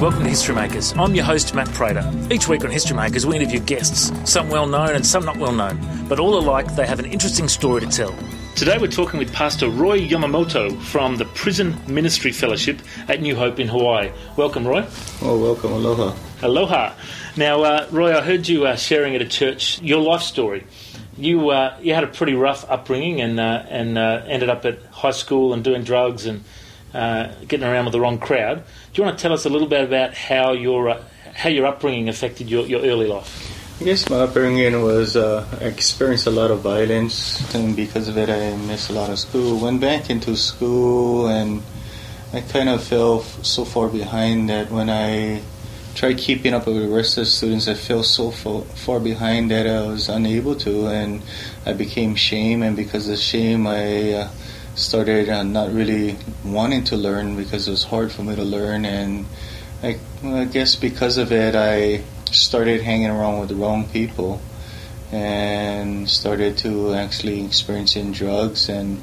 Welcome to History Makers. I'm your host, Matt Prater. Each week on History Makers, we interview guests, some well known and some not well known, but all alike, they have an interesting story to tell. Today, we're talking with Pastor Roy Yamamoto from the Prison Ministry Fellowship at New Hope in Hawaii. Welcome, Roy. Oh, welcome. Aloha. Aloha. Now, uh, Roy, I heard you uh, sharing at a church your life story. You uh, you had a pretty rough upbringing and uh, and uh, ended up at high school and doing drugs and uh, getting around with the wrong crowd. Do you want to tell us a little bit about how your uh, how your upbringing affected your, your early life? Guess my upbringing was uh, I experienced a lot of violence, and because of it, I missed a lot of school. Went back into school, and I kind of fell f- so far behind that when I tried keeping up with the rest of the students, I fell so far, far behind that I was unable to, and I became shame, and because of shame, I uh, started uh, not really wanting to learn because it was hard for me to learn, and I, I guess because of it, I started hanging around with the wrong people and started to actually experiencing drugs and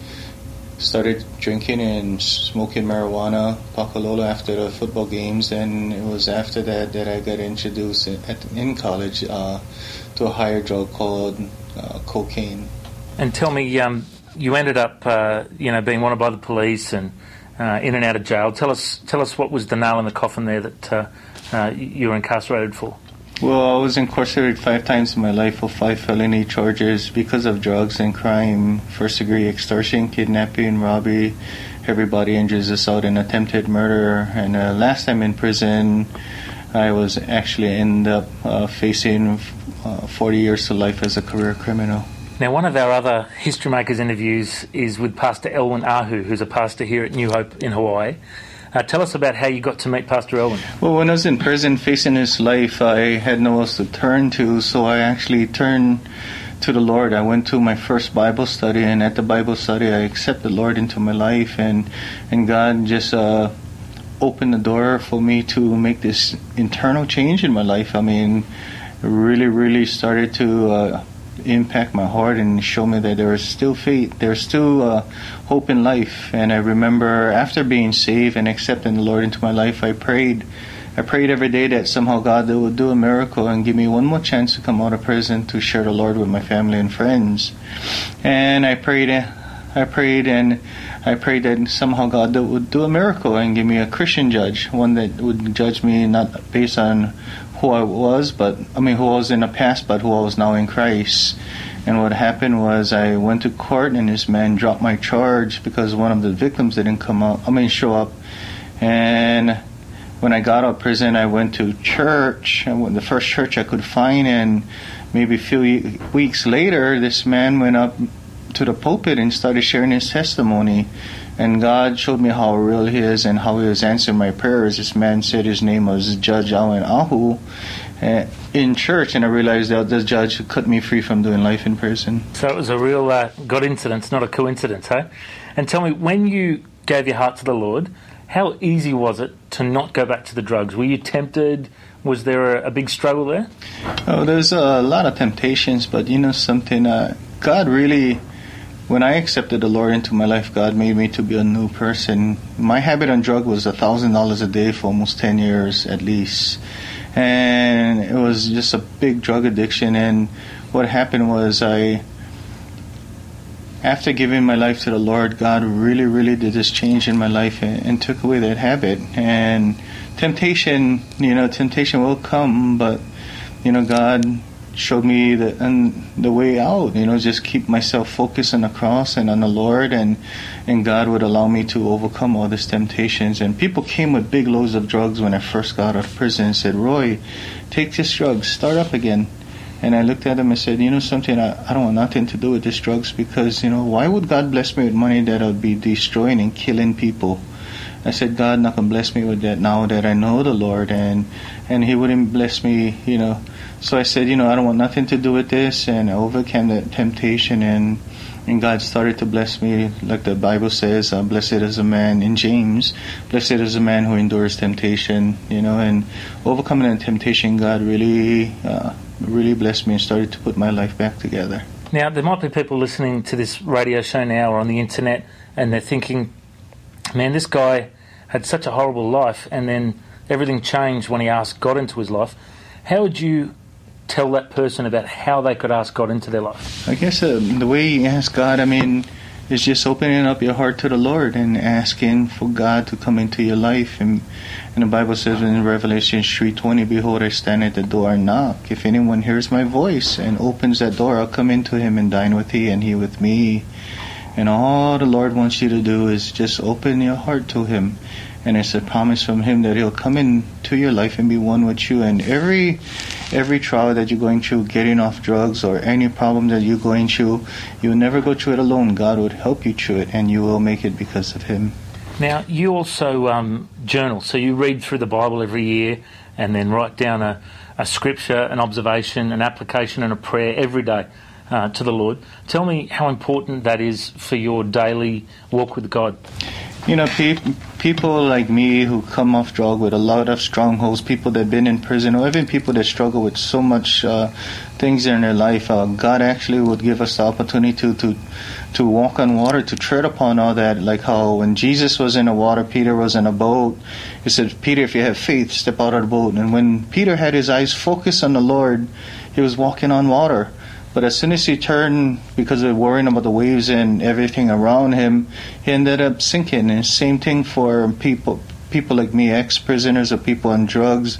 started drinking and smoking marijuana, Pakalolo after the football games, and it was after that that I got introduced in, at, in college uh, to a higher drug called uh, cocaine. And tell me, um, you ended up, uh, you know, being wanted by the police and uh, in and out of jail. Tell us, tell us what was the nail in the coffin there that uh, uh, you were incarcerated for. Well, I was incarcerated five times in my life for five felony charges because of drugs and crime, first degree extortion, kidnapping, robbery, everybody injures assault, and attempted murder. And uh, last time in prison, I was actually end up uh, facing uh, 40 years to life as a career criminal. Now, one of our other History Makers interviews is with Pastor Elwin Ahu, who's a pastor here at New Hope in Hawaii. Uh, tell us about how you got to meet Pastor Elwin. Well, when I was in prison facing his life, I had no else to turn to, so I actually turned to the Lord. I went to my first Bible study, and at the Bible study, I accepted the Lord into my life, and and God just uh, opened the door for me to make this internal change in my life. I mean, really, really started to. Uh, impact my heart and show me that there is still faith, there's still uh, hope in life. And I remember after being saved and accepting the Lord into my life, I prayed. I prayed every day that somehow God would do a miracle and give me one more chance to come out of prison to share the Lord with my family and friends. And I prayed, I prayed, and I prayed that somehow God would do a miracle and give me a Christian judge, one that would judge me not based on who I was, but I mean who I was in the past, but who I was now in Christ. And what happened was I went to court, and this man dropped my charge because one of the victims didn't come up. I mean, show up. And when I got out of prison, I went to church, and went the first church I could find. And maybe a few weeks later, this man went up to the pulpit and started sharing his testimony. And God showed me how real He is and how He was answering my prayers. This man said his name was Judge Elwin Ahu uh, in church, and I realized that the judge cut me free from doing life in prison. So it was a real uh, God incident, not a coincidence, huh? And tell me, when you gave your heart to the Lord, how easy was it to not go back to the drugs? Were you tempted? Was there a, a big struggle there? Oh, there's a lot of temptations, but you know something, uh, God really when I accepted the Lord into my life, God made me to be a new person. My habit on drug was a thousand dollars a day for almost ten years at least, and it was just a big drug addiction. And what happened was I, after giving my life to the Lord, God really, really did this change in my life and, and took away that habit. And temptation, you know, temptation will come, but you know, God showed me the and the way out. You know, just keep myself focused on the cross and on the Lord, and and God would allow me to overcome all these temptations. And people came with big loads of drugs when I first got out of prison and said, "Roy, take this drug, start up again." And I looked at them and said, "You know something? I, I don't want nothing to do with these drugs because you know why would God bless me with money that I'll be destroying and killing people?" I said, God not gonna bless me with that now that I know the Lord, and and He wouldn't bless me, you know. So I said, you know, I don't want nothing to do with this, and I overcame that temptation, and and God started to bless me, like the Bible says, uh, "Blessed is a man." In James, "Blessed is a man who endures temptation." You know, and overcoming that temptation, God really, uh, really blessed me and started to put my life back together. Now, there might be people listening to this radio show now or on the internet, and they're thinking, "Man, this guy had such a horrible life, and then everything changed when he asked God into his life. How would you tell that person about how they could ask God into their life? I guess uh, the way you ask God, I mean, is just opening up your heart to the Lord and asking for God to come into your life. And, and the Bible says in Revelation 3:20, "Behold, I stand at the door and knock. If anyone hears my voice and opens that door, I'll come into him and dine with he, and he with me." And all the Lord wants you to do is just open your heart to Him. And it's a promise from Him that He'll come into your life and be one with you. And every every trial that you're going through, getting off drugs or any problem that you're going through, you'll never go through it alone. God would help you through it, and you will make it because of Him. Now, you also um, journal, so you read through the Bible every year and then write down a, a scripture, an observation, an application, and a prayer every day uh, to the Lord. Tell me how important that is for your daily walk with God. You know, pe- people like me who come off drug with a lot of strongholds, people that have been in prison, or even people that struggle with so much uh, things in their life, uh, God actually would give us the opportunity to, to to walk on water, to tread upon all that. Like how when Jesus was in the water, Peter was in a boat. He said, "Peter, if you have faith, step out of the boat." And when Peter had his eyes focused on the Lord, he was walking on water. But as soon as he turned, because of worrying about the waves and everything around him, he ended up sinking. And same thing for people, people like me, ex-prisoners or people on drugs.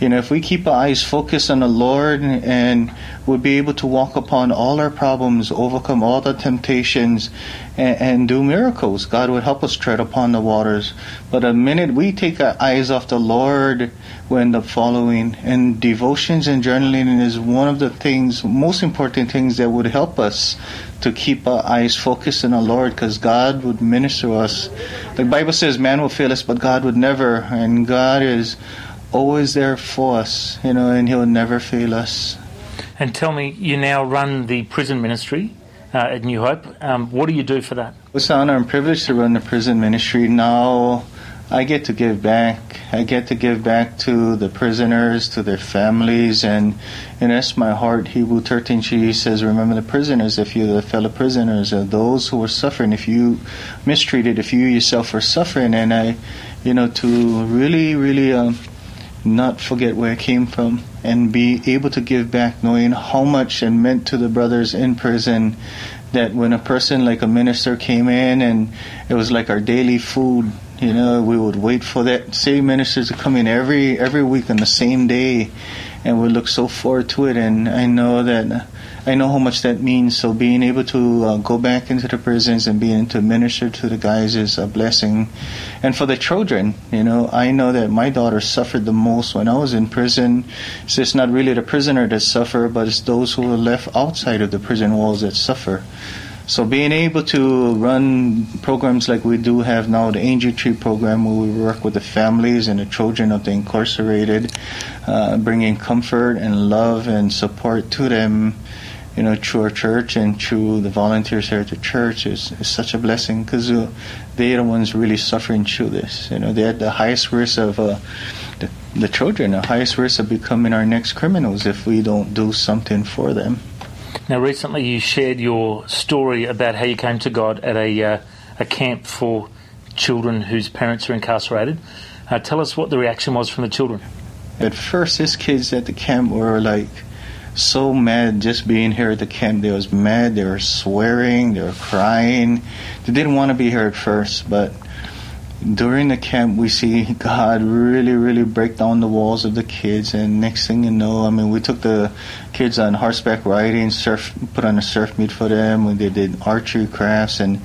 You know, if we keep our eyes focused on the Lord and we'll be able to walk upon all our problems, overcome all the temptations, and, and, do miracles. God would help us tread upon the waters. But the minute we take our eyes off the Lord, we end up following. And devotions and journaling is one of the things, most important things that would help us to keep our eyes focused on the Lord because God would minister us. The Bible says man will fail us, but God would never. And God is always there for us, you know, and He'll never fail us. And tell me, you now run the prison ministry uh, at New Hope. Um, what do you do for that? It's an honor and privilege to run the prison ministry. Now I get to give back. I get to give back to the prisoners, to their families, and, and that's my heart. Hebrew 13 she says, Remember the prisoners, if you're the fellow prisoners, or those who are suffering, if you mistreated, if you yourself are suffering, and I, you know, to really, really. Um, not forget where I came from and be able to give back, knowing how much it meant to the brothers in prison. That when a person like a minister came in and it was like our daily food, you know, we would wait for that same minister to come in every every week on the same day, and we look so forward to it. And I know that I know how much that means. So being able to uh, go back into the prisons and being able to minister to the guys is a blessing. And for the children, you know, I know that my daughter suffered the most when I was in prison. So it's not really the prisoner that suffer, but it's those who are left outside of the prison walls that suffer. So being able to run programs like we do have now, the Angel Tree program, where we work with the families and the children of the incarcerated, uh, bringing comfort and love and support to them you know, through our church and through the volunteers here at the church is, is such a blessing because uh, they're the ones really suffering through this. You know, they're at the highest risk of uh, the, the children, the highest risk of becoming our next criminals if we don't do something for them. Now, recently you shared your story about how you came to God at a, uh, a camp for children whose parents are incarcerated. Uh, tell us what the reaction was from the children. At first, these kids at the camp were like, so mad just being here at the camp. They was mad. They were swearing. They were crying. They didn't want to be here at first, but during the camp, we see God really, really break down the walls of the kids. And next thing you know, I mean, we took the kids on horseback riding, surf, put on a surf meet for them. They did archery crafts, and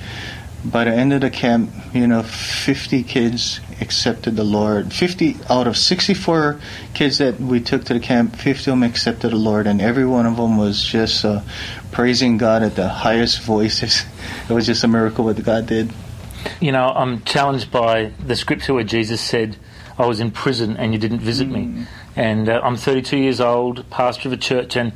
by the end of the camp, you know, 50 kids accepted the Lord. 50 out of 64 kids that we took to the camp, 50 of them accepted the Lord, and every one of them was just uh, praising God at the highest voices. it was just a miracle what God did. You know, I'm challenged by the scripture where Jesus said, I was in prison and you didn't visit mm. me. And uh, I'm 32 years old, pastor of a church, and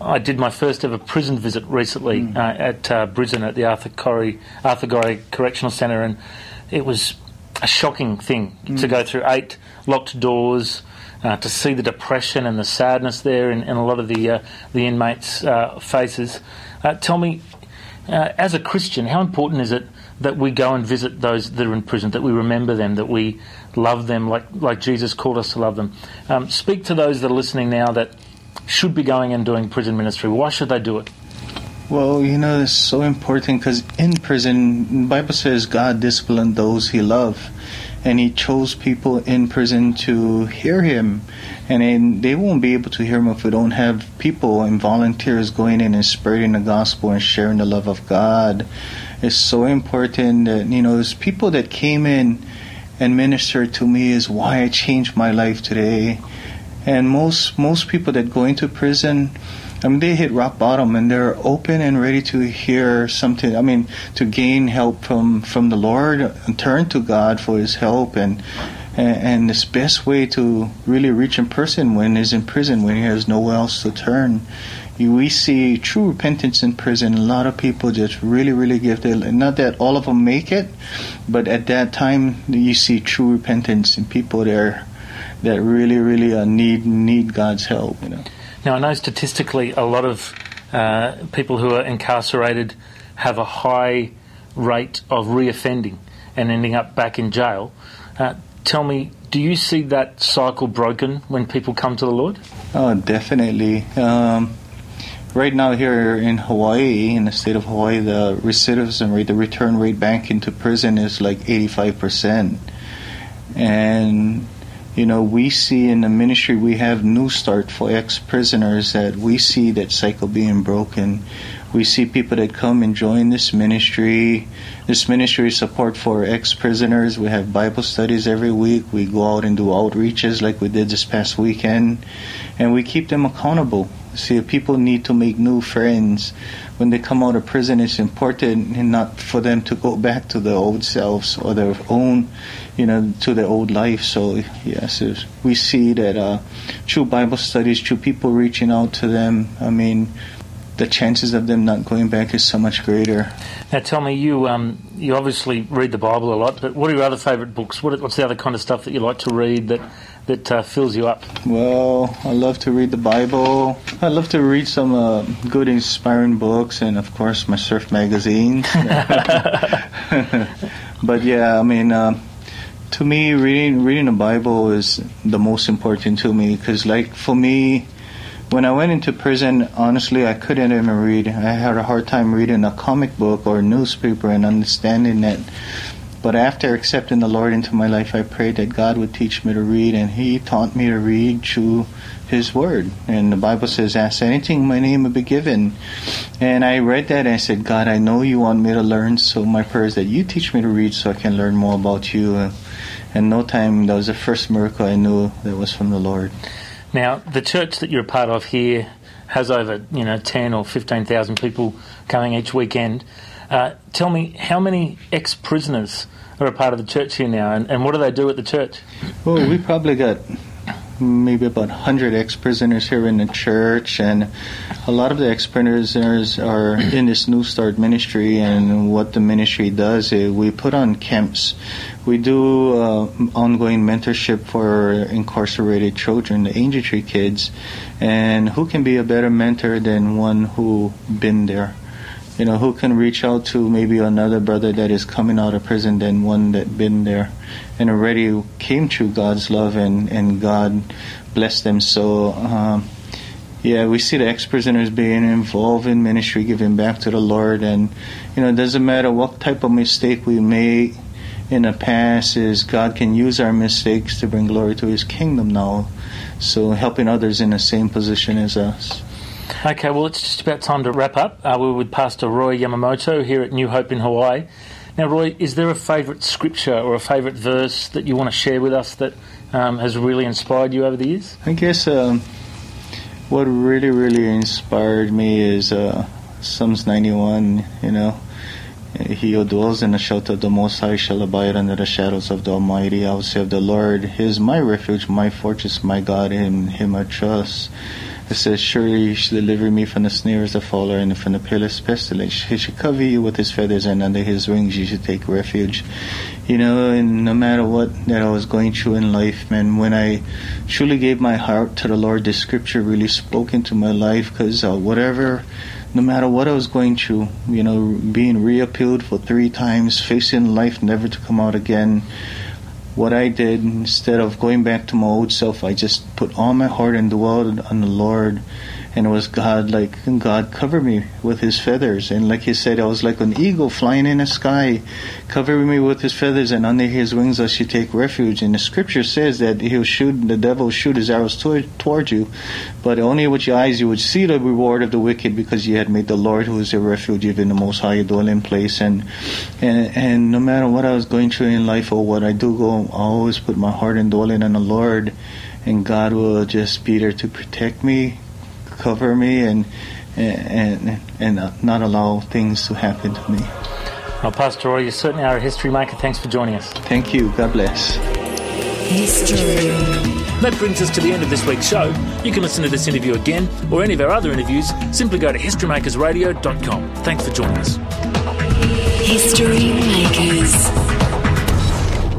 I did my first ever prison visit recently mm. uh, at uh, Brisbane at the Arthur Gorrie, Arthur Gorrie Correctional Centre, and it was a shocking thing mm. to go through eight locked doors, uh, to see the depression and the sadness there in, in a lot of the uh, the inmates' uh, faces. Uh, tell me, as a Christian, how important is it that we go and visit those that are in prison, that we remember them, that we love them like, like Jesus called us to love them. Um, speak to those that are listening now that should be going and doing prison ministry. Why should they do it? Well, you know, it's so important because in prison, Bible says God disciplined those he loved. And he chose people in prison to hear him. And they won't be able to hear him if we don't have people and volunteers going in and spreading the gospel and sharing the love of God. It's so important that, you know, there's people that came in and ministered to me is why I changed my life today. And most most people that go into prison, I mean, they hit rock bottom and they're open and ready to hear something. I mean, to gain help from from the Lord and turn to God for His help and. And this best way to really reach a person when he's in prison, when he has nowhere else to turn, we see true repentance in prison. A lot of people just really, really give their not that all of them make it, but at that time you see true repentance in people there that really, really uh, need need God's help. You know. Now I know statistically a lot of uh, people who are incarcerated have a high rate of reoffending and ending up back in jail. Uh, tell me, do you see that cycle broken when people come to the Lord? Oh, definitely. Um, right now here in Hawaii, in the state of Hawaii, the recidivism rate, the return rate back into prison is like 85%. And you know, we see in the ministry we have New Start for ex-prisoners that we see that cycle being broken. We see people that come and join this ministry. This ministry support for ex-prisoners. We have Bible studies every week. We go out and do outreaches like we did this past weekend, and we keep them accountable. See, people need to make new friends when they come out of prison. It's important not for them to go back to their old selves or their own you know, to their old life. So yes, we see that uh, through Bible studies, true people reaching out to them, I mean, the chances of them not going back is so much greater. Now, tell me, you um, you obviously read the Bible a lot, but what are your other favourite books? What, what's the other kind of stuff that you like to read that that uh, fills you up? Well, I love to read the Bible. I love to read some uh, good, inspiring books, and of course, my surf magazines. but yeah, I mean, uh, to me, reading reading the Bible is the most important to me because, like, for me, when I went into prison, honestly, I couldn't even read. I had a hard time reading a comic book or a newspaper and understanding it. But after accepting the Lord into my life, I prayed that God would teach me to read, and He taught me to read through His Word. And the Bible says, "Ask anything, my name will be given." And I read that and I said, "God, I know You want me to learn, so my prayer is that You teach me to read, so I can learn more about You." And no time, that was the first miracle I knew that was from the Lord. Now, the church that you're a part of here has over, you know, 10 or 15,000 people coming each weekend. Uh, tell me, how many ex-prisoners are a part of the church here now, and, and what do they do at the church? Well, we probably got maybe about 100 ex-prisoners here in the church and a lot of the ex-prisoners are in this new start ministry and what the ministry does is we put on camps we do uh, ongoing mentorship for incarcerated children the angel tree kids and who can be a better mentor than one who been there you know who can reach out to maybe another brother that is coming out of prison than one that been there and already came through God's love and and God blessed them. So um, yeah we see the ex-prisoners being involved in ministry giving back to the Lord. And you know it doesn't matter what type of mistake we made in the past is God can use our mistakes to bring glory to his kingdom now. So helping others in the same position as us Okay, well, it's just about time to wrap up. Uh, we're with Pastor Roy Yamamoto here at New Hope in Hawaii. Now, Roy, is there a favourite scripture or a favourite verse that you want to share with us that um, has really inspired you over the years? I guess um, what really, really inspired me is uh, Psalms 91, you know. He who dwells in the shelter of the Most High shall abide under the shadows of the Almighty. I will say of the Lord, He is my refuge, my fortress, my God, in Him I trust. It says, Surely he shall deliver me from the snares of the faller and from the perilous pestilence. He shall cover you with his feathers, and under his wings you shall take refuge. You know, and no matter what that I was going through in life, man, when I truly gave my heart to the Lord, the scripture really spoke into my life because uh, whatever no matter what I was going through, you know, being reappealed for three times, facing life never to come out again, what I did, instead of going back to my old self, I just put all my heart and dwelled on the Lord and it was God like God covered me with His feathers, and like He said, I was like an eagle flying in the sky, covering me with His feathers, and under His wings I should take refuge. And the Scripture says that He'll shoot the devil will shoot his arrows toward, you, but only with your eyes you would see the reward of the wicked, because you had made the Lord, who is a refuge, even the Most High, dwelling place. And and and no matter what I was going through in life or what I do go, I always put my heart and dwelling on the Lord. And God will just be there to protect me, cover me and and and not allow things to happen to me. Well, Pastor Roy, you certainly are a history maker. Thanks for joining us. Thank you. God bless. History. That brings us to the end of this week's show. You can listen to this interview again or any of our other interviews. Simply go to historymakersradio.com. Thanks for joining us. History.